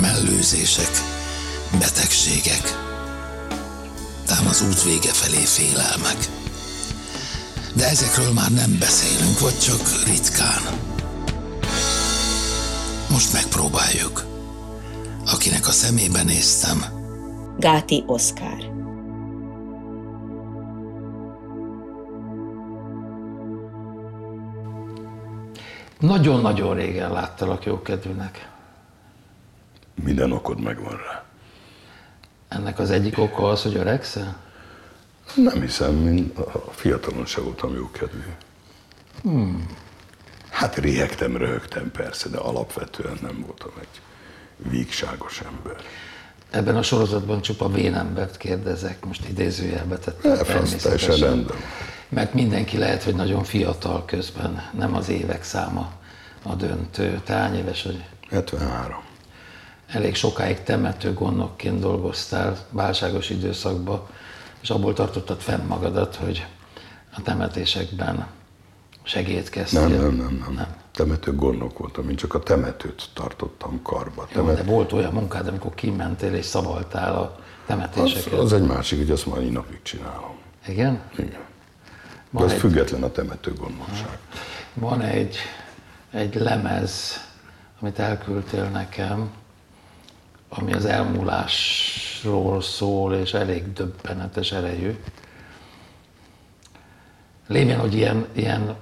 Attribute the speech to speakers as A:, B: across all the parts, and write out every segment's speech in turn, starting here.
A: mellőzések, betegségek, tám az út vége felé félelmek. De ezekről már nem beszélünk, vagy csak ritkán. Most megpróbáljuk. Akinek a szemébe néztem,
B: Gáti Oszkár.
C: Nagyon-nagyon régen láttalak jókedvűnek.
D: Minden okod megvan rá.
C: Ennek az egyik oka az, hogy öregszel?
D: Nem hiszem, mint a fiatalon se voltam jókedvű. Hmm. Hát rihegtem, röhögtem persze, de alapvetően nem voltam egy vígságos ember.
C: Ebben a sorozatban csupa vénembert kérdezek, most idézőjelbe tettem
D: Ne, teljesen rendben.
C: Mert mindenki lehet, hogy nagyon fiatal közben, nem az évek száma a döntő. Te hány éves vagy?
D: 73.
C: Elég sokáig temető gondnokként dolgoztál válságos időszakban, és abból tartottad fenn magadat, hogy a temetésekben segítkeztél.
D: Nem, nem, nem, nem. nem. Temető gondnok voltam, én csak a temetőt tartottam karba.
C: Jó,
D: Temet...
C: de volt olyan munkád, amikor kimentél és szavaltál a
D: az,
C: temetéseket.
D: az egy másik, hogy azt mai napig csinálom.
C: Igen?
D: Igen. De
C: Van
D: ez
C: egy,
D: független a temető gondnokság.
C: van egy, egy lemez, amit elküldtél nekem, ami az elmúlásról szól, és elég döbbenetes erejű. Lévén, hogy ilyen, ilyen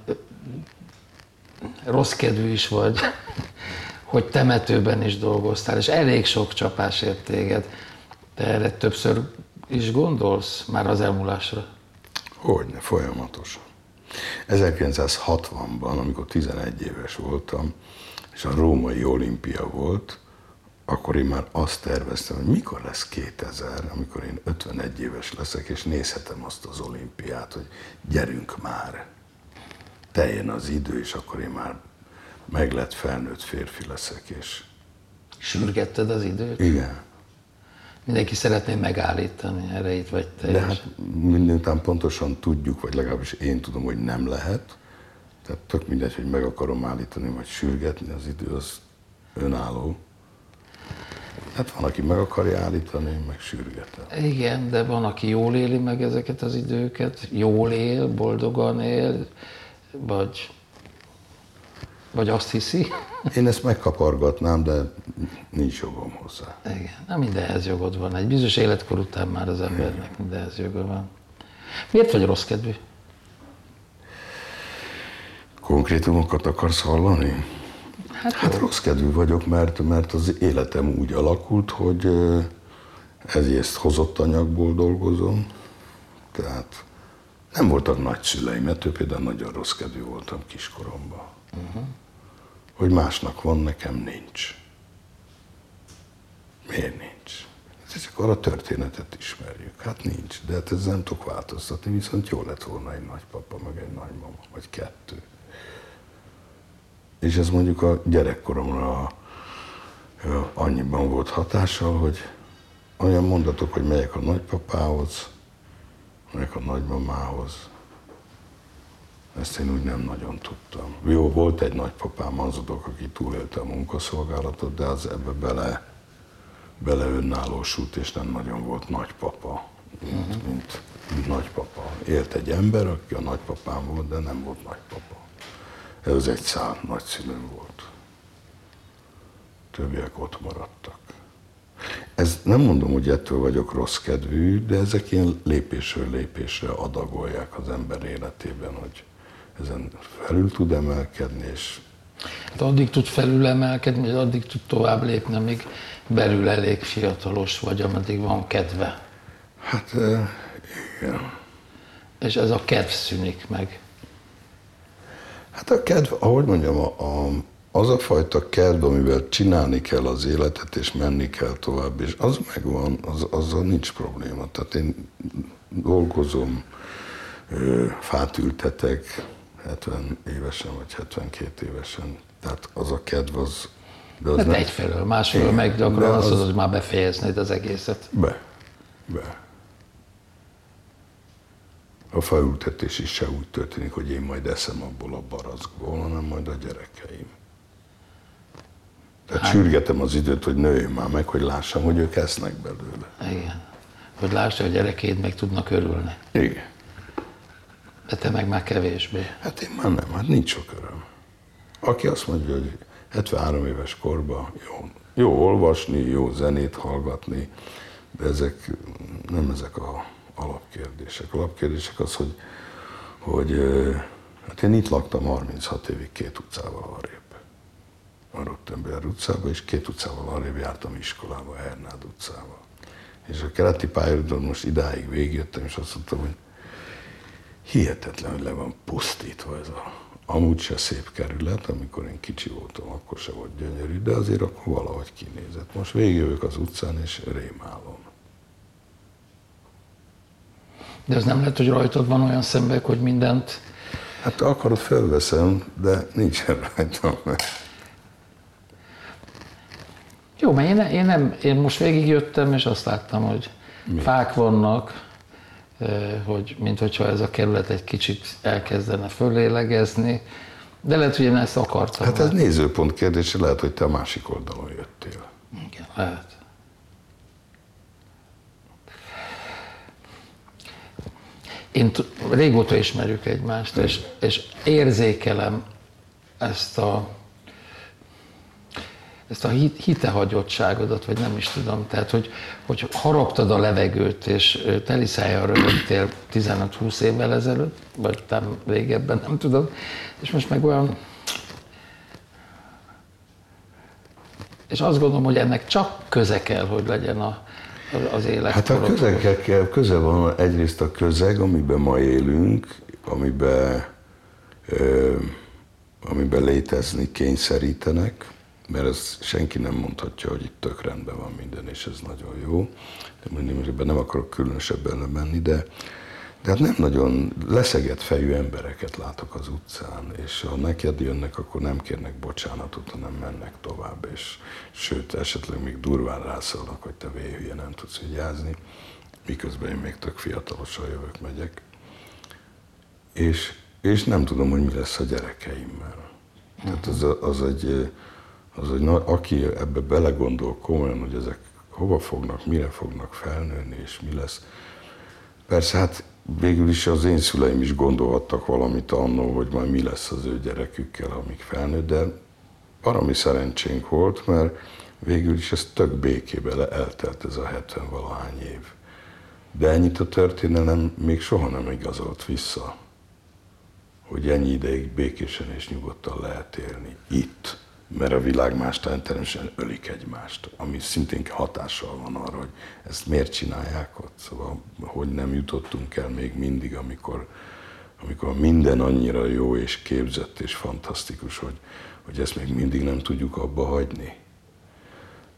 C: rossz kedvű is vagy, hogy temetőben is dolgoztál, és elég sok csapás ért téged. Te erre többször is gondolsz már az elmúlásra?
D: Hogyne, folyamatosan. 1960-ban, amikor 11 éves voltam, és a római olimpia volt, akkor én már azt terveztem, hogy mikor lesz 2000, amikor én 51 éves leszek, és nézhetem azt az olimpiát, hogy gyerünk már, teljen az idő, és akkor én már meglett felnőtt férfi leszek, és
C: Sürgetted az időt?
D: igen.
C: Mindenki szeretné megállítani erejét, vagy te
D: De hát mindentán pontosan tudjuk, vagy legalábbis én tudom, hogy nem lehet. Tehát tök mindegy, hogy meg akarom állítani, vagy sürgetni, az idő az önálló. Hát van, aki meg akarja állítani, meg sürgetem.
C: Igen, de van, aki jól éli meg ezeket az időket, jól él, boldogan él, vagy, vagy azt hiszi.
D: Én ezt megkapargatnám, de nincs jogom hozzá.
C: Igen, nem mindenhez jogod van. Egy bizonyos életkor után már az embernek mindenhez joga van. Miért vagy rossz kedvű?
D: Konkrétumokat akarsz hallani?
C: Hát,
D: Hát rossz kedvű vagyok, mert, mert az életem úgy alakult, hogy ezért hozott anyagból dolgozom. Tehát nem voltak nagyszüleim, mert ő például nagyon rossz kedvű voltam kiskoromban. Uh-huh. Hogy másnak van, nekem nincs. Miért nincs? Hát csak arra történetet ismerjük. Hát nincs, de hát ezzel nem tudok változtatni, viszont jó lett volna egy nagypapa, meg egy nagymama, vagy kettő. És ez mondjuk a gyerekkoromra ö, annyiban volt hatással, hogy olyan mondatok, hogy megyek a nagypapához, megyek a nagymamához, ezt én úgy nem nagyon tudtam. Jó, volt egy nagypapám, azodok, aki túlélte a munkaszolgálatot, de az ebbe bele, bele önállósult, és nem nagyon volt nagypapa, mint, mint, mint nagypapa. Élt egy ember, aki a nagypapám volt, de nem volt nagypapa. Ez egy szál nagyszülőm volt. Többiek ott maradtak. Ez nem mondom, hogy ettől vagyok rossz kedvű, de ezek ilyen lépésről lépésre adagolják az ember életében, hogy ezen felül tud emelkedni, és
C: Hát addig tud felülemelkedni, vagy addig tud tovább lépni, amíg belül elég fiatalos vagy, ameddig van kedve.
D: hát igen.
C: És ez a kedv szűnik meg.
D: Hát a kedv, ahogy mondjam, a, a, az a fajta kedv, amivel csinálni kell az életet, és menni kell tovább, és az megvan, az, azzal nincs probléma. Tehát én dolgozom, fát ültetek, 70 évesen, vagy 72 évesen. Tehát az a kedv, az... De az
C: Hát
D: nem,
C: egyfelől, másfelől meg gyakran azt
D: az-
C: mondod, hogy már befejeznéd az egészet.
D: Be. Be. A faültetés is se úgy történik, hogy én majd eszem abból a barackból, hanem majd a gyerekeim. Tehát sürgetem az időt, hogy nőjön már meg, hogy lássam, hogy ők esznek belőle.
C: Igen. Hogy lásd, hogy a gyerekéd meg tudnak örülni.
D: Igen.
C: De te meg már kevésbé.
D: Hát én már nem, hát nincs sok öröm. Aki azt mondja, hogy 73 éves korban jó, jó olvasni, jó zenét hallgatni, de ezek nem ezek a alapkérdések. Alapkérdések az, hogy, hogy hát én itt laktam 36 évig két utcával arrébb. A Rottenberg utcába, és két utcával arrébb jártam iskolába, Hernád utcába. És a keleti pályaudvaron most idáig végigjöttem, és azt mondtam, hogy hihetetlen, hogy le van pusztítva ez a amúgy se szép kerület, amikor én kicsi voltam, akkor se volt gyönyörű, de azért akkor valahogy kinézett. Most végigjövök az utcán, és rémálom.
C: De az nem lehet, hogy rajtad van olyan szembek, hogy mindent
D: Hát akarod, felveszem, de nincsen rajtam.
C: Jó, mert én, ne- én, nem, én most végigjöttem, és azt láttam, hogy Mi? fák vannak, hogy mint hogyha ez a kerület egy kicsit elkezdene fölélegezni, de lehet, hogy én ezt akartam.
D: Hát ez nézőpont kérdése, lehet, hogy te a másik oldalon jöttél.
C: Igen, lehet. Én régóta ismerjük egymást, és, és érzékelem ezt a, ezt a hit- hitehagyottságodat, vagy nem is tudom, tehát, hogy, hogy haraptad a levegőt, és teliszájjal rögöttél 15-20 évvel ezelőtt, vagy nem régebben, nem tudom, és most meg olyan És azt gondolom, hogy ennek csak köze kell, hogy legyen a, az életkorod.
D: Hát a közegekkel köze van egyrészt a közeg, amiben ma élünk, amiben, ö, amiben létezni kényszerítenek, mert ez senki nem mondhatja, hogy itt tök rendben van minden, és ez nagyon jó. De mondjuk nem akarok különösebben menni, de, de hát nem nagyon leszegett fejű embereket látok az utcán, és ha neked jönnek, akkor nem kérnek bocsánatot, hanem mennek tovább, és sőt, esetleg még durván rászólnak, hogy te véhülye nem tudsz vigyázni, miközben én még tök fiatalosan jövök, megyek. És, és nem tudom, hogy mi lesz a gyerekeimmel. Tehát az, az egy, az egy, aki ebbe belegondol komolyan, hogy ezek hova fognak, mire fognak felnőni, és mi lesz. Persze, hát végül is az én szüleim is gondolhattak valamit annól, hogy majd mi lesz az ő gyerekükkel, amíg felnőtt, de valami szerencsénk volt, mert végül is ez tök békébe eltelt ez a 70 valahány év. De ennyit a történelem még soha nem igazolt vissza, hogy ennyi ideig békésen és nyugodtan lehet élni itt, mert a világ más természetesen ölik egymást, ami szintén hatással van arra, hogy ezt miért csinálják ott. Szóval, hogy nem jutottunk el még mindig, amikor, amikor minden annyira jó és képzett és fantasztikus, hogy, hogy ezt még mindig nem tudjuk abba hagyni.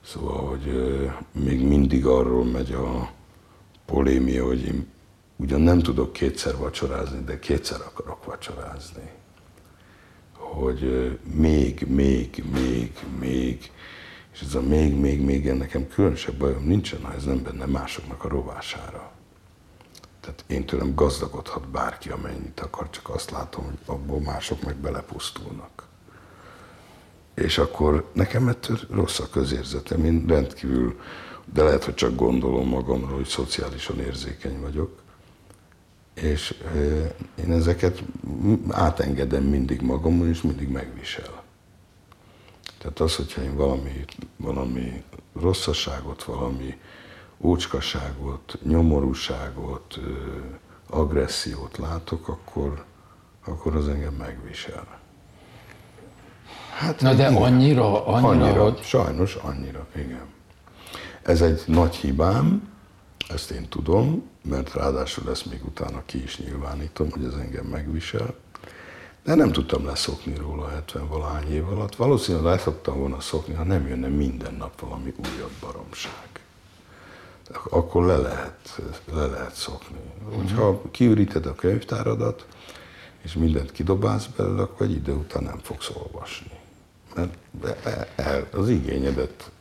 D: Szóval, hogy még mindig arról megy a polémia, hogy én ugyan nem tudok kétszer vacsorázni, de kétszer akarok vacsorázni hogy még, még, még, még, és ez a még, még, még, nekem különösebb bajom nincsen, ha ez nem benne másoknak a rovására. Tehát én tőlem gazdagodhat bárki, amennyit akar, csak azt látom, hogy abból mások meg belepusztulnak. És akkor nekem ettől rossz a közérzetem, én rendkívül, de lehet, hogy csak gondolom magamról, hogy szociálisan érzékeny vagyok, és én ezeket átengedem mindig magamon, és mindig megvisel. Tehát az, hogyha én valami, valami rosszaságot, valami ócskaságot, nyomorúságot, agressziót látok, akkor, akkor az engem megvisel.
C: Hát, Na de annyira, annyira, annyira, hogy...
D: Sajnos annyira, igen. Ez egy nagy hibám, ezt én tudom, mert ráadásul ezt még utána ki is nyilvánítom, hogy ez engem megvisel. De nem tudtam leszokni róla 70 valahány év alatt. Valószínűleg le szoktam volna szokni, ha nem jönne minden nap valami újabb baromság. Akkor le lehet, le lehet szokni. Hogyha kiüríted a könyvtáradat, és mindent kidobálsz belőle, akkor egy idő után nem fogsz olvasni. Mert az igényedet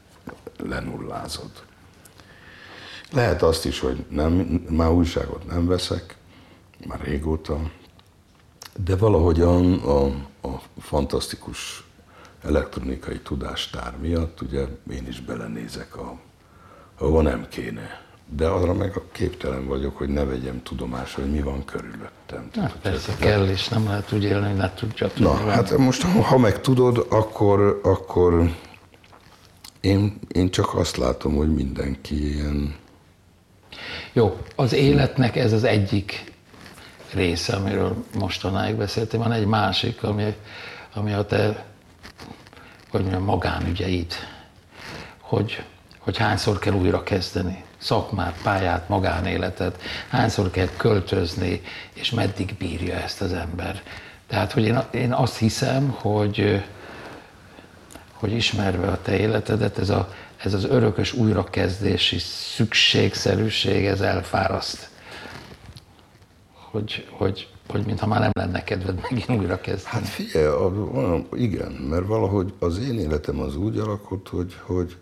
D: lenullázod. Lehet azt is, hogy nem, már újságot nem veszek, már régóta, de valahogyan a, a fantasztikus elektronikai tudástár miatt, ugye én is belenézek, a, ahova nem kéne. De arra meg a képtelen vagyok, hogy ne vegyem tudomásra, hogy mi van körülöttem.
C: Na, hát persze kell, és nem lehet úgy élni, hogy ne tudja tudni.
D: Na, hát most ha meg tudod, akkor, akkor én, én csak azt látom, hogy mindenki ilyen
C: jó, az életnek ez az egyik része, amiről mostanáig beszéltem, van egy másik, ami, ami a te, hogy mondjam, magánügyeid, hogy, hogy hányszor kell újra kezdeni? Szakmát, pályát, magánéletet, hányszor kell költözni, és meddig bírja ezt az ember. Tehát, hogy én, én azt hiszem, hogy, hogy ismerve a te életedet, ez a ez az örökös újrakezdési szükségszerűség, ez elfáraszt. Hogy, hogy, hogy mintha már nem lenne kedved megint újra.
D: Hát figyelj, a, igen, mert valahogy az én életem az úgy alakult, hogy, hogy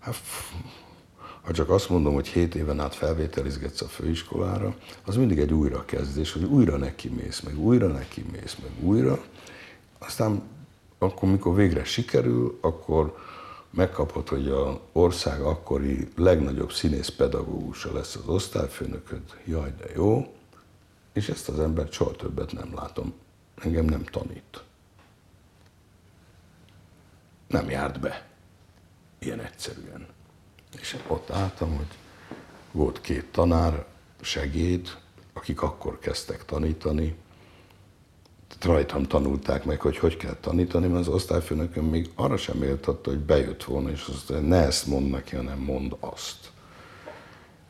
D: hát, ha csak azt mondom, hogy hét éven át felvételizgetsz a főiskolára, az mindig egy újrakezdés, hogy újra neki mész, meg újra neki mész, meg újra. Aztán akkor, mikor végre sikerül, akkor megkapod, hogy a ország akkori legnagyobb színész pedagógusa lesz az osztályfőnököd, jaj, de jó, és ezt az embert soha többet nem látom. Engem nem tanít. Nem járt be. Ilyen egyszerűen. És ott álltam, hogy volt két tanár, segéd, akik akkor kezdtek tanítani, rajtam tanulták meg, hogy hogy kell tanítani, mert az osztályfőnököm még arra sem méltatta, hogy bejött volna, és azt mondja, ne ezt mond neki, hanem mond azt.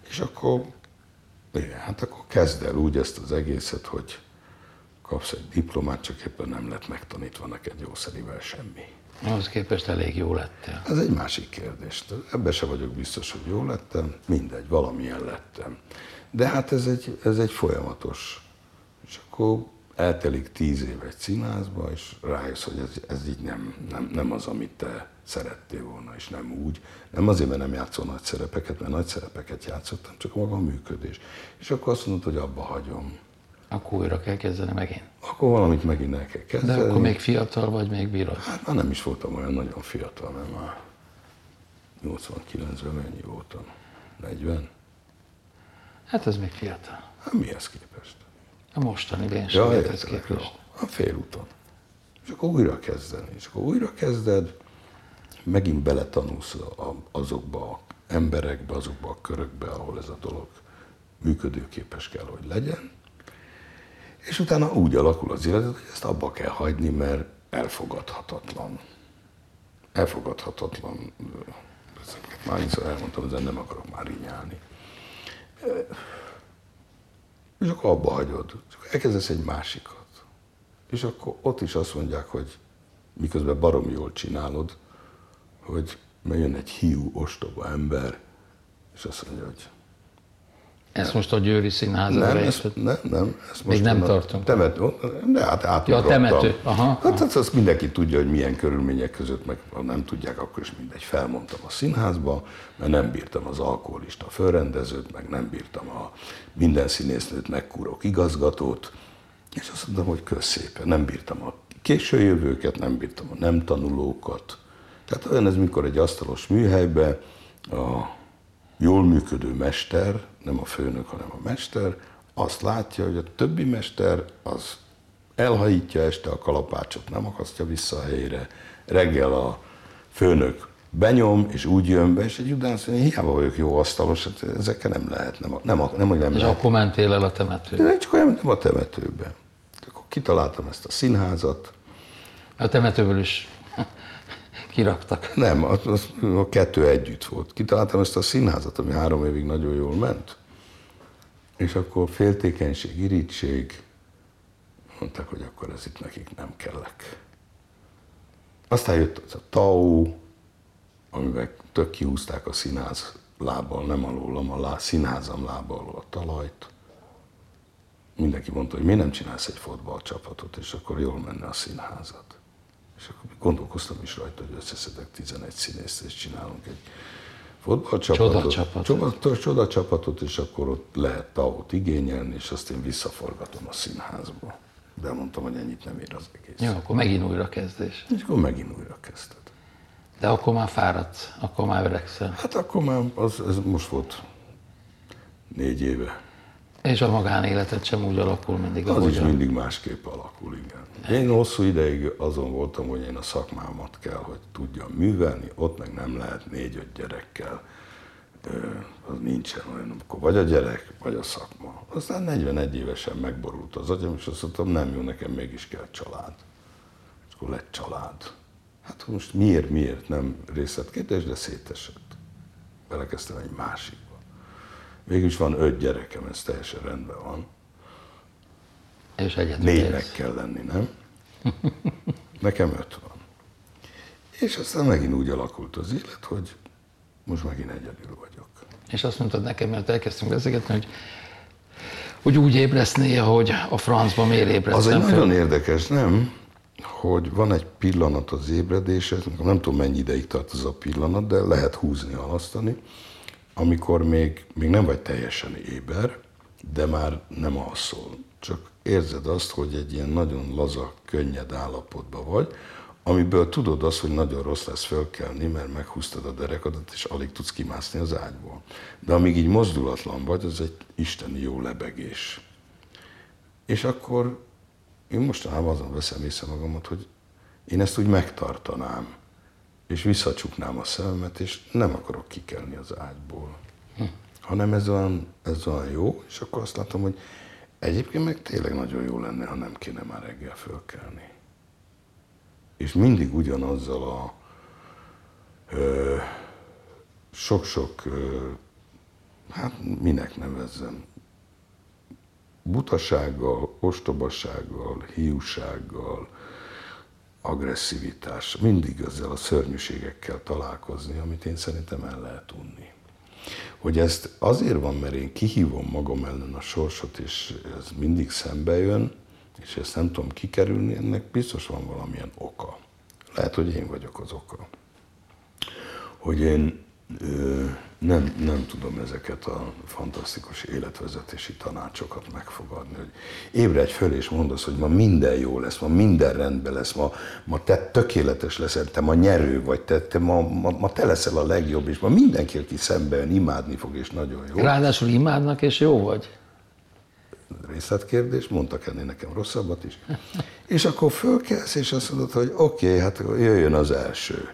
D: És akkor, igen, hát akkor kezd el úgy ezt az egészet, hogy kapsz egy diplomát, csak éppen nem lett megtanítva neked jószerivel semmi.
C: Ahhoz képest elég jó lettél.
D: Ez egy másik kérdés. Ebben se vagyok biztos, hogy jó lettem, mindegy, valamilyen lettem. De hát ez egy, ez egy folyamatos. És akkor eltelik tíz év egy színházba, és rájössz, hogy ez, ez így nem, nem, nem az, amit te szerettél volna, és nem úgy. Nem azért, mert nem játszol nagy szerepeket, mert nagy szerepeket játszottam, csak maga a működés. És akkor azt mondod, hogy abba hagyom.
C: Akkor újra kell kezdeni megint.
D: Akkor valamit megint el kell kezdeni.
C: De akkor még fiatal vagy, még bírod?
D: Hát már nem is voltam olyan nagyon fiatal, mert már 89-ben mennyi voltam? 40?
C: Hát ez még fiatal.
D: Hát mihez képest?
C: A mostani vénségedhez ja, képest.
D: A félúton. És akkor újra kezdeni. És akkor újra kezded, megint beletanulsz azokba a emberekbe, azokba a körökbe, ahol ez a dolog működőképes kell, hogy legyen. És utána úgy alakul az életed, hogy ezt abba kell hagyni, mert elfogadhatatlan. elfogadhatatlan, ezeket már elmondtam, ezen nem akarok már rinyálni. És akkor abba hagyod, csak elkezdesz egy másikat. És akkor ott is azt mondják, hogy miközben barom jól csinálod, hogy jön egy hiú, ostoba ember, és azt mondja, hogy
C: ezt most a Győri Színház
D: nem, ezt, nem, nem. Ezt
C: Még nem tartunk.
D: Temet, de hát át
C: ja, a temető. Aha,
D: hát aha. azt mindenki tudja, hogy milyen körülmények között, meg ha nem tudják, akkor is mindegy. Felmondtam a színházba, mert nem bírtam az alkoholista fölrendezőt, meg nem bírtam a minden színésznőt megkúrok igazgatót, és azt mondtam, hogy köszépen. Nem bírtam a későjövőket, nem bírtam a nem tanulókat. Tehát olyan ez, mikor egy asztalos műhelybe a jól működő mester, nem a főnök, hanem a mester, azt látja, hogy a többi mester az elhajítja este a kalapácsot, nem akasztja vissza a helyére. Reggel a főnök benyom, és úgy jön be, és egy után azt mondja, hiába vagyok jó asztalos, hát ezekkel nem lehet, nem, nem, nem, nem, nem
C: És
D: lehet.
C: akkor mentél el a temetőbe?
D: De csak olyan, nem a temetőbe. Akkor kitaláltam ezt a színházat.
C: A temetőből is kiraktak.
D: Nem, az, az, a kettő együtt volt. Kitaláltam ezt a színházat, ami három évig nagyon jól ment. És akkor féltékenység, irítség, mondták, hogy akkor ez itt nekik nem kellek. Aztán jött az a TAU, amivel tök kihúzták a színház lábbal, nem alólam, a lá, színházam lába alól a talajt. Mindenki mondta, hogy miért nem csinálsz egy fotballcsapatot, és akkor jól menne a színházat. És akkor gondolkoztam is rajta, hogy összeszedek 11 színészt, és csinálunk egy fotballcsapatot. Csoda, csoda csapatot, és akkor ott lehet tavot igényelni, és azt én visszaforgatom a színházba. De mondtam, hogy ennyit nem ér az egész.
C: Jó, akkor megint újra kezdés.
D: És akkor megint újra kezdted.
C: De akkor már fáradt, akkor már öregszel.
D: Hát akkor már az, ez most volt négy éve.
C: És a magánéleted sem úgy alakul mindig,
D: Az is
C: ahogy
D: mindig másképp alakul, igen. Én hosszú ideig azon voltam, hogy én a szakmámat kell, hogy tudjam művelni, ott meg nem lehet négy-öt gyerekkel. Az nincsen olyan, amikor vagy a gyerek, vagy a szakma. Aztán 41 évesen megborult az agyam, és azt mondtam, nem jó, nekem mégis kell család. És akkor lett család. Hát most miért, miért nem részletkérdés, de szétesett. Belekezdtem egy másikba. Végülis van öt gyerekem, ez teljesen rendben van.
C: És egyedül
D: Négynek kell lenni, nem? Nekem öt van. És aztán megint úgy alakult az élet, hogy most megint egyedül vagyok.
C: És azt mondtad nekem, mert elkezdtünk beszélgetni, hogy, hogy úgy ébresz néha, hogy a francban miért
D: Az
C: ébresztem
D: egy
C: föl.
D: nagyon érdekes, nem? Hogy van egy pillanat az ébredéshez, nem tudom mennyi ideig tart az a pillanat, de lehet húzni, halasztani, amikor még, még nem vagy teljesen éber, de már nem alszol. Csak érzed azt, hogy egy ilyen nagyon laza, könnyed állapotban vagy, amiből tudod azt, hogy nagyon rossz lesz fölkelni, mert meghúztad a derekadat, és alig tudsz kimászni az ágyból. De amíg így mozdulatlan vagy, az egy isteni jó lebegés. És akkor én mostanában azon veszem észre magamat, hogy én ezt úgy megtartanám, és visszacsuknám a szememet, és nem akarok kikelni az ágyból. Hanem ez olyan, ez olyan jó, és akkor azt látom, hogy egyébként meg tényleg nagyon jó lenne, ha nem kéne már reggel fölkelni. És mindig ugyanazzal a ö, sok-sok, ö, hát minek nevezzem, butasággal, ostobasággal, hiúsággal, agresszivitással, mindig ezzel a szörnyűségekkel találkozni, amit én szerintem el lehet unni. Hogy ezt azért van, mert én kihívom magam ellen a sorsot, és ez mindig szembe jön, és ezt nem tudom kikerülni, ennek biztos van valamilyen oka. Lehet, hogy én vagyok az oka. Hogy én nem, nem tudom ezeket a fantasztikus életvezetési tanácsokat megfogadni, hogy ébredj föl és mondd azt, hogy ma minden jó lesz, ma minden rendben lesz, ma, ma te tökéletes leszel, te ma nyerő vagy, te, te ma, ma, ma te leszel a legjobb, és ma mindenki, aki szembe jön, imádni fog, és nagyon jó.
C: Ráadásul imádnak, és jó vagy.
D: részletkérdés, mondtak ennél nekem rosszabbat is. És akkor fölkelsz, és azt mondod, hogy oké, okay, hát jöjjön az első.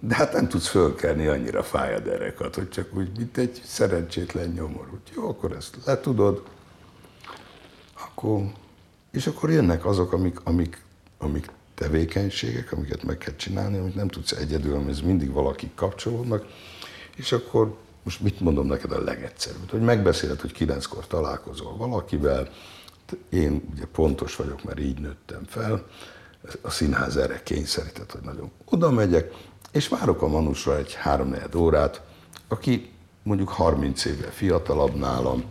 D: De hát nem tudsz fölkelni, annyira fáj a derekat, hogy csak úgy, mint egy szerencsétlen nyomorú. Jó, akkor ezt letudod, akkor, és akkor jönnek azok, amik, amik, amik tevékenységek, amiket meg kell csinálni, amit nem tudsz egyedül, ez mindig valaki kapcsolódnak, és akkor most mit mondom neked a legegyszerűbb, hogy megbeszéled, hogy kilenckor találkozol valakivel, én ugye pontos vagyok, mert így nőttem fel, a színház erre kényszerített, hogy nagyon oda megyek, és várok a manusra egy három órát, aki mondjuk 30 éve fiatalabb nálam,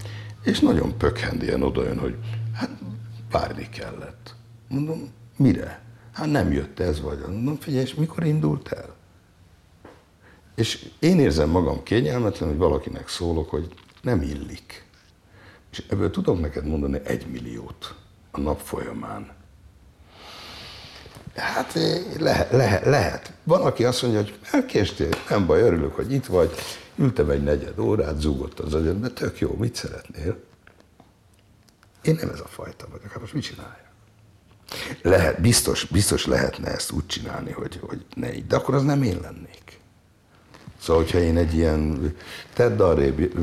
D: és nagyon pökhendien odajön, hogy hát várni kellett. Mondom, mire? Hát nem jött ez vagy. Mondom, figyelj, és mikor indult el? És én érzem magam kényelmetlen, hogy valakinek szólok, hogy nem illik. És ebből tudok neked mondani egy milliót a nap folyamán. Hát lehet, lehet, lehet. Van, aki azt mondja, hogy elkéstél, nem baj, örülök, hogy itt vagy. Ültem egy negyed órát, zúgott az agyad, mert tök jó, mit szeretnél? Én nem ez a fajta vagyok, hát most mit csinálja? Lehet, biztos, biztos lehetne ezt úgy csinálni, hogy, hogy ne így, de akkor az nem én lennék. Szóval, hogyha én egy ilyen tedd arrébb,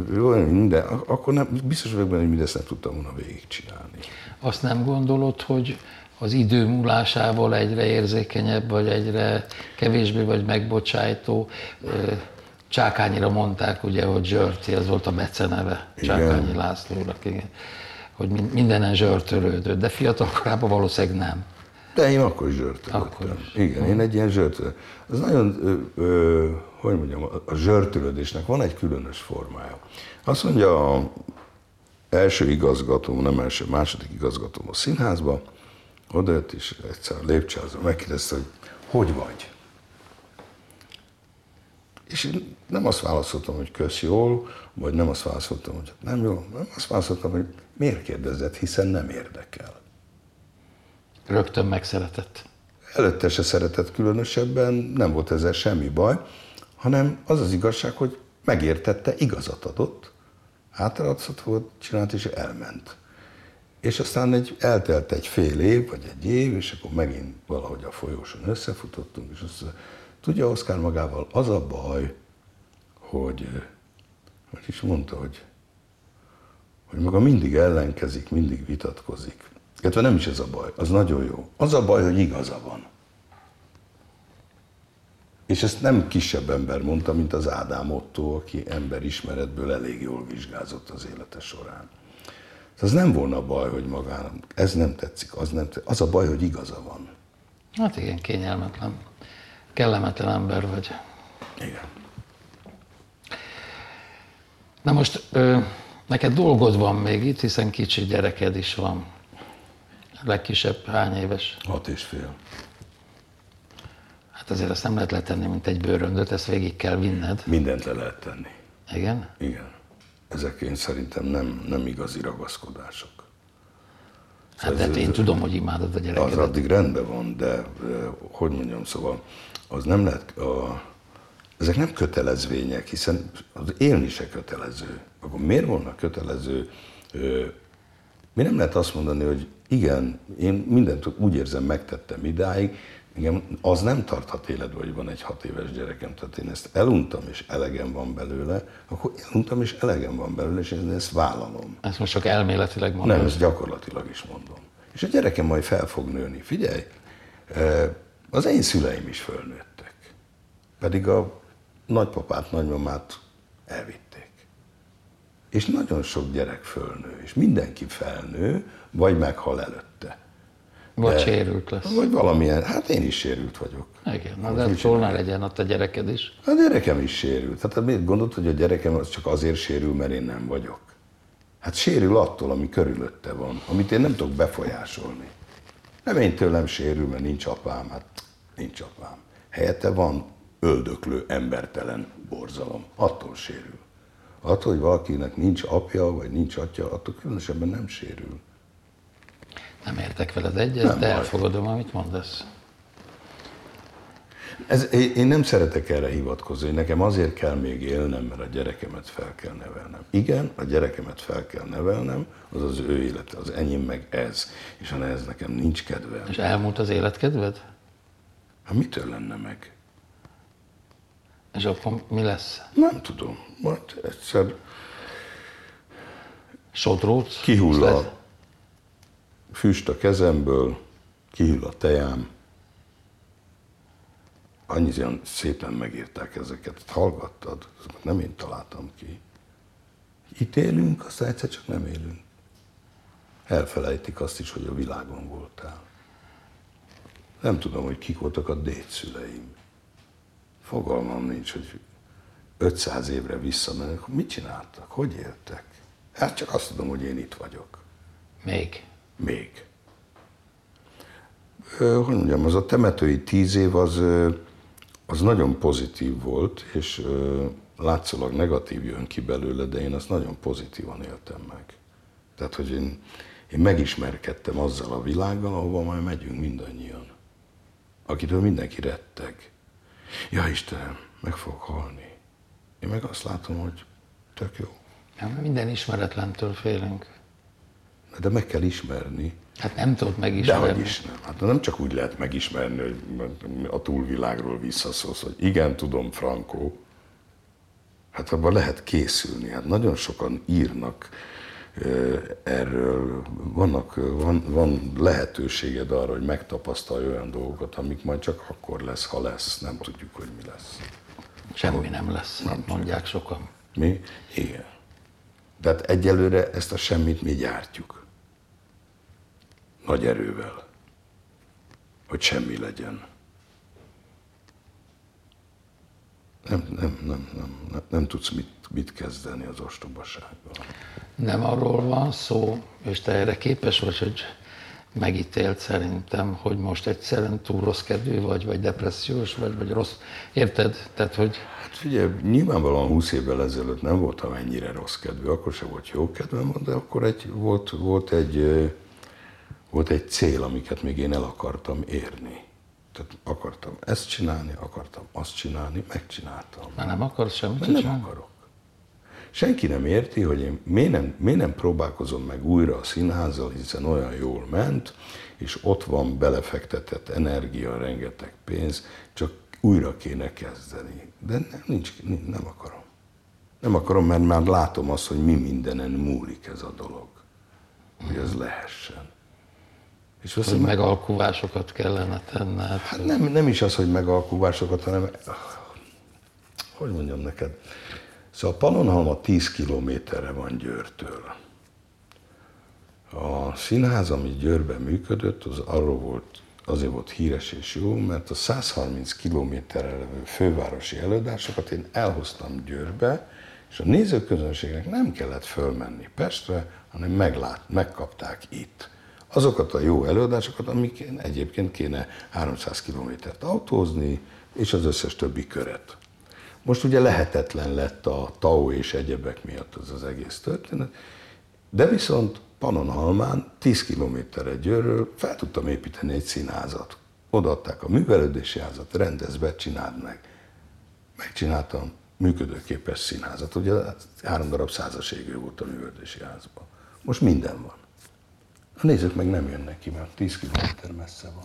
D: minden, akkor nem, biztos vagyok benne, hogy mindezt nem tudtam volna végigcsinálni.
C: Azt nem gondolod, hogy az idő múlásával egyre érzékenyebb, vagy egyre kevésbé vagy megbocsájtó. Csákányira mondták, ugye, hogy Zsörti, az volt a beceneve, Csákányi Lászlónak, igen hogy mindenen zsörtölődött, de fiatal korában valószínűleg nem.
D: De én akkor is zsörtölöttem. Akkor is. Igen, én egy ilyen zsörtölő. Az nagyon, ö, ö, hogy mondjam, a zsörtölődésnek van egy különös formája. Azt mondja a első igazgatóm, nem első, második igazgatóm a színházba, odajött is egyszer a lépcsőházba megkérdezte, hogy hogy vagy? És én nem azt válaszoltam, hogy kösz jól, vagy nem azt válaszoltam, hogy nem jó, nem azt válaszoltam, hogy miért kérdezett, hiszen nem érdekel.
C: Rögtön megszeretett.
D: Előtte se szeretett különösebben, nem volt ezzel semmi baj, hanem az az igazság, hogy megértette, igazat adott, átadszat volt, csinált és elment. És aztán egy, eltelt egy fél év, vagy egy év, és akkor megint valahogy a folyóson összefutottunk, és azt tudja Oszkár magával, az a baj, hogy, hogy is mondta, hogy hogy maga mindig ellenkezik, mindig vitatkozik. Illetve nem is ez a baj, az nagyon jó. Az a baj, hogy igaza van. És ezt nem kisebb ember mondta, mint az Ádám Otto, aki emberismeretből elég jól vizsgázott az élete során. Az nem volna baj, hogy magának ez nem tetszik, az nem tetszik. Az a baj, hogy igaza van.
C: Hát igen, kényelmetlen. Kellemetlen ember vagy.
D: Igen.
C: Na most ö, Neked dolgod van még itt, hiszen kicsi gyereked is van. Legkisebb hány éves?
D: Hat és fél.
C: Hát azért ezt nem lehet letenni, mint egy bőröndöt, ezt végig kell vinned.
D: Mindent le lehet tenni.
C: Igen?
D: Igen. Ezek én szerintem nem, nem igazi ragaszkodások.
C: Hát szóval de én tudom, hogy imádod a gyerekedet.
D: Az addig rendben van, de hogy mondjam, szóval az nem lehet, a, ezek nem kötelezvények, hiszen az élni se kötelező akkor miért volna kötelező? Mi nem lehet azt mondani, hogy igen, én mindent úgy érzem, megtettem idáig, igen, az nem tarthat életben, hogy van egy hat éves gyerekem, tehát én ezt eluntam, és elegem van belőle, akkor eluntam, és elegem van belőle, és én ezt vállalom.
C: Ezt most csak elméletileg mondom?
D: Nem, ezt gyakorlatilag is mondom. És a gyerekem majd fel fog nőni. Figyelj, az én szüleim is fölnőttek. Pedig a nagypapát, nagymamát elvitt és nagyon sok gyerek fölnő, és mindenki felnő, vagy meghal előtte.
C: Vagy de, sérült lesz.
D: Vagy valamilyen, hát én is sérült vagyok.
C: Igen, na, de szólnál legyen ott a gyereked is.
D: A gyerekem is sérült. Hát miért gondolod, hogy a gyerekem az csak azért sérül, mert én nem vagyok? Hát sérül attól, ami körülötte van, amit én nem tudok befolyásolni. Nem én tőlem sérül, mert nincs apám, hát nincs apám. Helyette van öldöklő, embertelen borzalom. Attól sérül. Attól, hogy valakinek nincs apja, vagy nincs atya, attól különösebben nem sérül.
C: Nem értek veled egyet, nem de baj. elfogadom, amit mondasz.
D: Ez, én nem szeretek erre hivatkozni, nekem azért kell még élnem, mert a gyerekemet fel kell nevelnem. Igen, a gyerekemet fel kell nevelnem, az az ő élete, az enyém meg ez. És ha ez nekem nincs kedve.
C: És elmúlt az életkedved?
D: Hát mitől lenne meg?
C: És akkor mi lesz?
D: Nem tudom. Majd egyszer
C: Sodrót?
D: Kihull a füst a kezemből, kihull a tejám, annyian szépen megírták ezeket, hallgattad, ezeket nem én találtam ki. Itt élünk, aztán egyszer csak nem élünk. Elfelejtik azt is, hogy a világon voltál. Nem tudom, hogy kik voltak a dédszüleim. Fogalmam nincs, hogy 500 évre visszamennek, mit csináltak, hogy éltek. Hát csak azt tudom, hogy én itt vagyok.
C: Még.
D: Még. Hogy mondjam, az a temetői tíz év az, az nagyon pozitív volt, és látszólag negatív jön ki belőle, de én azt nagyon pozitívan éltem meg. Tehát, hogy én, én megismerkedtem azzal a világgal, ahova majd megyünk mindannyian. Akitől mindenki retteg. Ja Istenem, meg fog halni. Én meg azt látom, hogy tök jó.
C: Nem, minden ismeretlentől félünk.
D: De meg kell ismerni.
C: Hát nem tudod megismerni.
D: hogy is nem. Hát nem csak úgy lehet megismerni, hogy a túlvilágról visszaszólsz, hogy igen, tudom, Frankó. Hát abban lehet készülni. Hát nagyon sokan írnak erről. Vannak, van, van lehetőséged arra, hogy megtapasztalj olyan dolgokat, amik majd csak akkor lesz, ha lesz. Nem tudjuk, hogy mi lesz.
C: Semmi nem lesz, mondják sokan.
D: Mi? Igen. De hát egyelőre ezt a semmit mi gyártjuk. Nagy erővel. Hogy semmi legyen. Nem, nem, nem, nem, nem, nem tudsz mit, mit kezdeni az ostobasággal.
C: Nem arról van szó, és te erre képes vagy, hogy megítélt szerintem, hogy most egyszerűen túl rossz kedvű vagy, vagy depressziós vagy, vagy rossz. Érted? Tehát, hogy
D: Hát figyelj, nyilvánvalóan 20 évvel ezelőtt nem voltam ennyire rossz kedvű, akkor se volt jó kedvem, de akkor egy, volt, volt, egy, volt egy cél, amiket még én el akartam érni. Tehát akartam ezt csinálni, akartam azt csinálni, megcsináltam.
C: már nem akarsz semmit
D: Mert nem
C: csinálni?
D: akarok. Senki nem érti, hogy én miért nem, miért nem próbálkozom meg újra a színházzal, hiszen olyan jól ment, és ott van belefektetett energia, rengeteg pénz, csak újra kéne kezdeni. De nem, nincs, nem akarom. Nem akarom, mert már látom azt, hogy mi mindenen múlik ez a dolog. Hogy ez lehessen. És
C: Hogy megalkuvásokat kellene tenned.
D: Hát nem, nem is az, hogy megalkuvásokat, hanem hogy mondjam neked, szóval Pannonhalma 10 kilométerre van Győrtől. A színház, ami Győrben működött, az arról volt, azért volt híres és jó, mert a 130 kilométerre levő fővárosi előadásokat én elhoztam Győrbe, és a nézőközönségnek nem kellett fölmenni Pestre, hanem meglát, megkapták itt. Azokat a jó előadásokat, amik egyébként kéne 300 kilométert autózni, és az összes többi köret. Most ugye lehetetlen lett a TAO és egyebek miatt az az egész történet, de viszont Pannonhalmán 10 kilométerre Győrről fel tudtam építeni egy színházat. Odaadták a művelődési házat, rendezd be, csináld meg. Megcsináltam működőképes színházat. Ugye három darab százas volt a művelődési házban. Most minden van. A nézők meg nem jönnek ki, mert 10 kilométer messze van.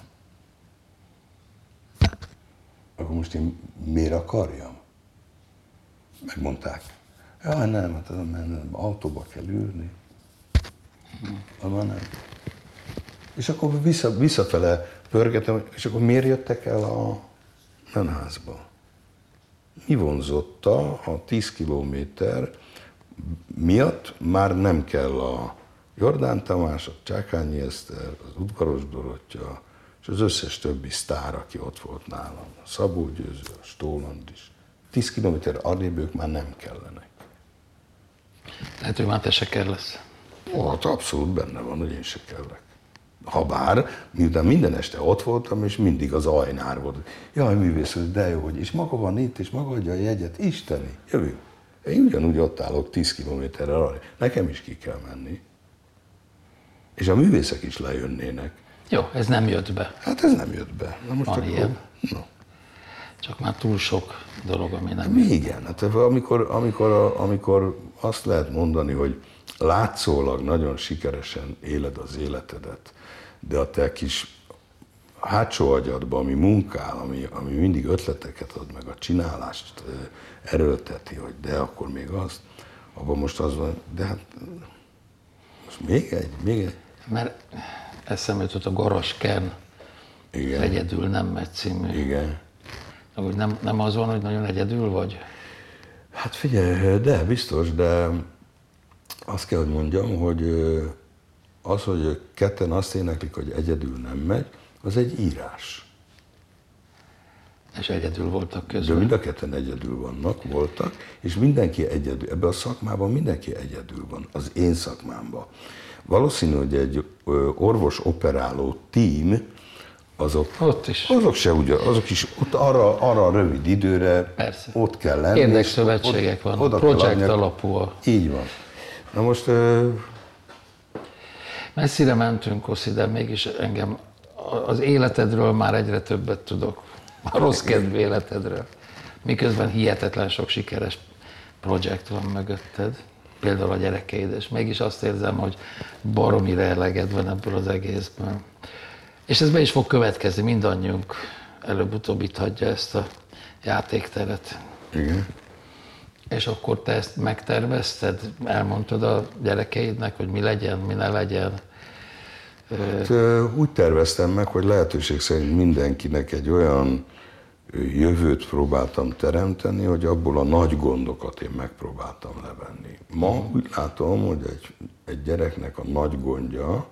D: Akkor most én miért akarjam? Megmondták. Ja, nem, hát mert autóba kell ülni. Abban nem. És akkor vissza, visszafele pörgetem, és akkor miért jöttek el a menházba? Mi vonzotta a 10 kilométer miatt már nem kell a Jordán Tamás, a Csákányi Eszter, az Udvaros Dorottya, és az összes többi sztár, aki ott volt nálam. A Szabó Győző, a Stóland is. 10 kilométer arrébb ők már nem kellenek.
C: Lehet, hogy már te se kell lesz.
D: Ó, hát abszolút benne van, hogy én se kellek. Habár, miután minden este ott voltam, és mindig az ajnár volt. Jaj, művész, de jó, hogy és maga van itt, és maga adja a jegyet. Isteni, jövünk. Én ugyanúgy ott állok 10 kilométerre arra. Nekem is ki kell menni. És a művészek is lejönnének.
C: Jó, ez nem jött be.
D: Hát ez nem jött be. Na most
C: Van
D: akkor,
C: ilyen.
D: No.
C: Csak már túl sok dolog, ami nem
D: Mi igen, hát amikor, amikor, amikor azt lehet mondani, hogy látszólag nagyon sikeresen éled az életedet, de a te kis hátsó agyadba, ami munkál, ami, ami mindig ötleteket ad, meg a csinálást erőlteti, hogy de akkor még azt, abban most az van, de hát most még egy, még egy.
C: Mert eszembe jutott a Garas Ken
D: Igen,
C: Egyedül nem megy című.
D: igen.
C: Hogy nem, nem az van, hogy nagyon egyedül vagy?
D: Hát figyelj, de biztos, de azt kell, hogy mondjam, hogy az, hogy ketten azt éneklik, hogy egyedül nem megy, az egy írás.
C: És egyedül voltak
D: De
C: közben.
D: mind a ketten egyedül vannak, voltak, és mindenki egyedül, ebben a szakmában mindenki egyedül van, az én szakmámban. Valószínű, hogy egy ö, orvos-operáló tím, azok,
C: Ott is.
D: azok se ugye, azok is ott arra, arra a rövid időre
C: Persze.
D: ott kell lenni.
C: Érdekszövetségek vannak,
D: oda
C: projekt alapú a
D: Így van. Na most ö,
C: Messzire mentünk, Koszi, de mégis engem az életedről már egyre többet tudok. A rossz kedvű életedről. Miközben hihetetlen sok sikeres projekt van mögötted, például a gyerekeid, és mégis azt érzem, hogy baromira eleged van ebből az egészből. És ez be is fog következni, mindannyiunk előbb-utóbb itt hagyja ezt a játékteret.
D: igen.
C: És akkor te ezt megtervezted? Elmondtad a gyerekeidnek, hogy mi legyen, mi ne legyen?
D: Hát, úgy terveztem meg, hogy lehetőség szerint mindenkinek egy olyan jövőt próbáltam teremteni, hogy abból a nagy gondokat én megpróbáltam levenni. Ma úgy látom, hogy egy, egy gyereknek a nagy gondja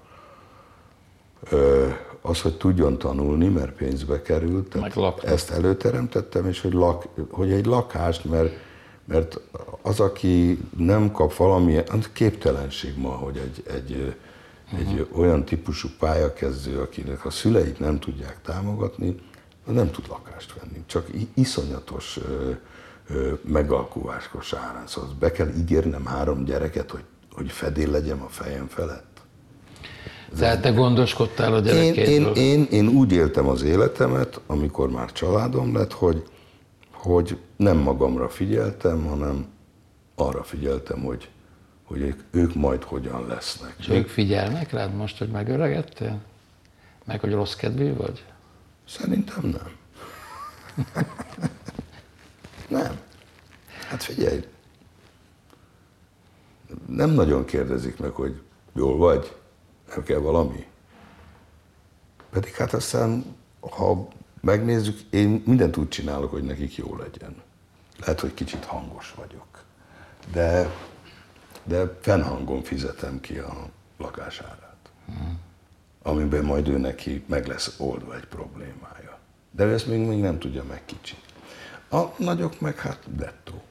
D: az, hogy tudjon tanulni, mert pénzbe került. Ezt előteremtettem, és hogy, lak, hogy egy lakást, mert, mert az, aki nem kap valamilyen, az képtelenség ma, hogy egy, egy, egy olyan típusú pályakezdő, akinek a szüleit nem tudják támogatni, nem tud lakást venni. Csak iszonyatos megalkuváskos árán. Szóval be kell ígérnem három gyereket, hogy, hogy fedél legyem a fejem felett.
C: Tehát te gondoskodtál a
D: Én,
C: gyerekeidről?
D: én, én, én úgy éltem az életemet, amikor már családom lett, hogy, hogy nem magamra figyeltem, hanem arra figyeltem, hogy, hogy ők, ők majd hogyan lesznek.
C: És ők figyelnek rád most, hogy megöregedtél? Meg, hogy rossz kedvű vagy?
D: Szerintem nem. nem. Hát figyelj, nem nagyon kérdezik meg, hogy jól vagy, nem kell valami. Pedig hát aztán, ha megnézzük, én mindent úgy csinálok, hogy nekik jó legyen. Lehet, hogy kicsit hangos vagyok, de, de fennhangon fizetem ki a lakásárát amiben majd ő neki meg lesz oldva egy problémája. De ő ezt még, még nem tudja meg kicsi. A nagyok meg hát dettó.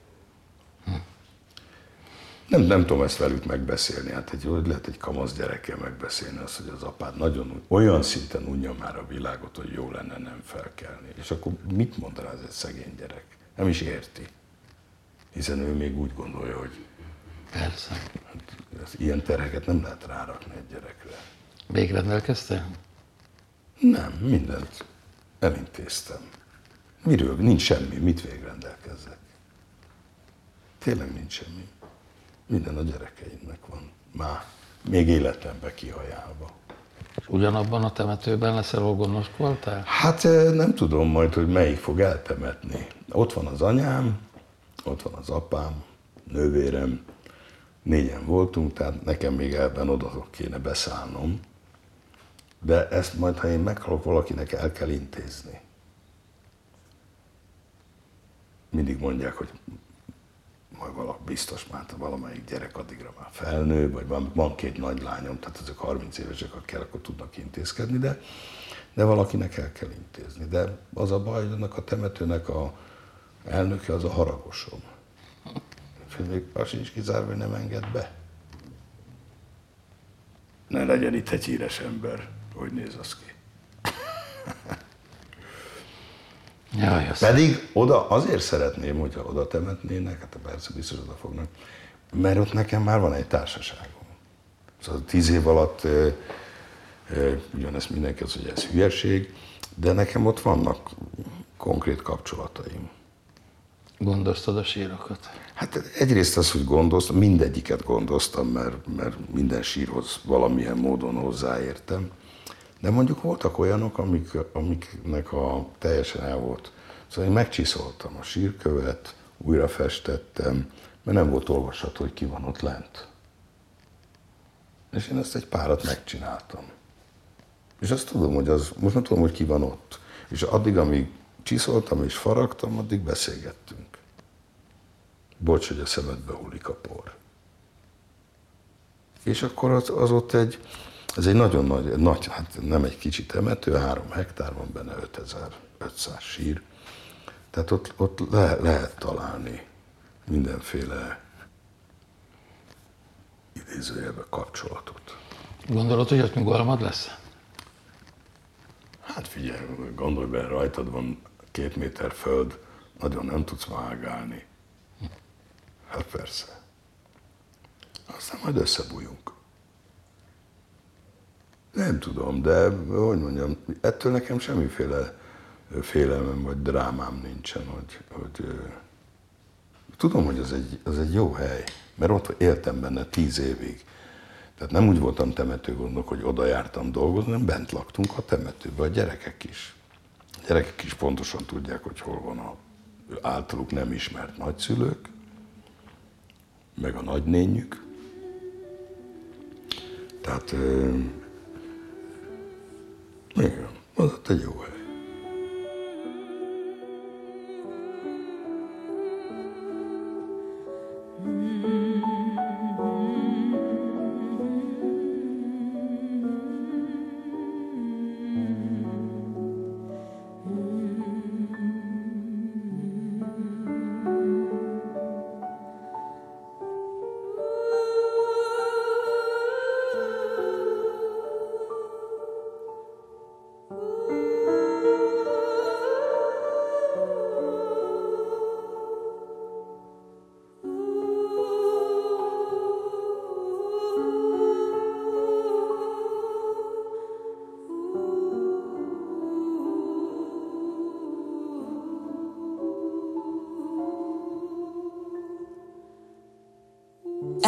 D: Nem, nem tudom ezt velük megbeszélni. Hát egy, hogy lehet egy kamasz gyerekkel megbeszélni azt, hogy az apád nagyon olyan szinten unja már a világot, hogy jó lenne nem felkelni. És akkor mit mond rá ez egy szegény gyerek? Nem is érti. Hiszen ő még úgy gondolja, hogy
C: Persze.
D: hát, ilyen terheket nem lehet rárakni egy gyerekre.
C: Végrendelkeztél?
D: Nem, mindent elintéztem. Miről? Nincs semmi, mit végrendelkezzek. Tényleg nincs semmi. Minden a gyerekeimnek van. Már még életembe kihajálva.
C: És ugyanabban a temetőben leszel, ahol gondos voltál?
D: Hát nem tudom majd, hogy melyik fog eltemetni. Ott van az anyám, ott van az apám, nővérem, négyen voltunk, tehát nekem még ebben oda kéne beszállnom. De ezt majd, ha én meghalok, valakinek el kell intézni. Mindig mondják, hogy majd valaki biztos már valamelyik gyerek addigra már felnő, vagy van, van két nagy lányom, tehát ezek 30 évesek, ha kell, akkor tudnak intézkedni, de, de valakinek el kell intézni. De az a baj, hogy annak a temetőnek a elnöke az a haragosom. Még az sincs kizárva, hogy nem enged be. Ne legyen itt egy híres ember, hogy néz az ki.
C: Jaj, az
D: Pedig oda azért szeretném, hogyha oda temetnének, hát persze biztos oda fognak, mert ott nekem már van egy társaságom. Szóval tíz év alatt ugyanezt mindenki az, hogy ez hülyeség, de nekem ott vannak konkrét kapcsolataim.
C: gondoztad a sírokat.
D: Hát egyrészt az, hogy gondoztam, mindegyiket gondoztam, mert, mert minden sírhoz valamilyen módon hozzáértem. De mondjuk voltak olyanok, amik, amiknek a teljesen el volt. Szóval én megcsiszoltam a sírkövet, újra festettem, mert nem volt olvasható, hogy ki van ott lent. És én ezt egy párat megcsináltam. És azt tudom, hogy az, most nem tudom, hogy ki van ott. És addig, amíg csiszoltam és faragtam, addig beszélgettünk. Bocs, hogy a szemedbe hullik a por. És akkor az, az ott egy, ez egy nagyon nagy, nagy, hát nem egy kicsi temető, három hektár van benne 5500 sír. Tehát ott, ott le, lehet találni mindenféle idézőjelbe kapcsolatot.
C: Gondolod, hogy ott nyugalmad lesz?
D: Hát figyelj, gondolj be, rajtad van két méter föld, nagyon nem tudsz vágálni. Hát persze. Aztán majd összebújunk. Nem tudom, de hogy mondjam, ettől nekem semmiféle félelmem vagy drámám nincsen, hogy, hogy tudom, hogy az egy, az egy jó hely, mert ott éltem benne tíz évig. Tehát nem úgy voltam temetőgondok, hogy oda jártam dolgozni, hanem bent laktunk a temetőben, a gyerekek is. A gyerekek is pontosan tudják, hogy hol van a általuk nem ismert nagyszülők, meg a nagynényük. Tehát, igen, az ott egy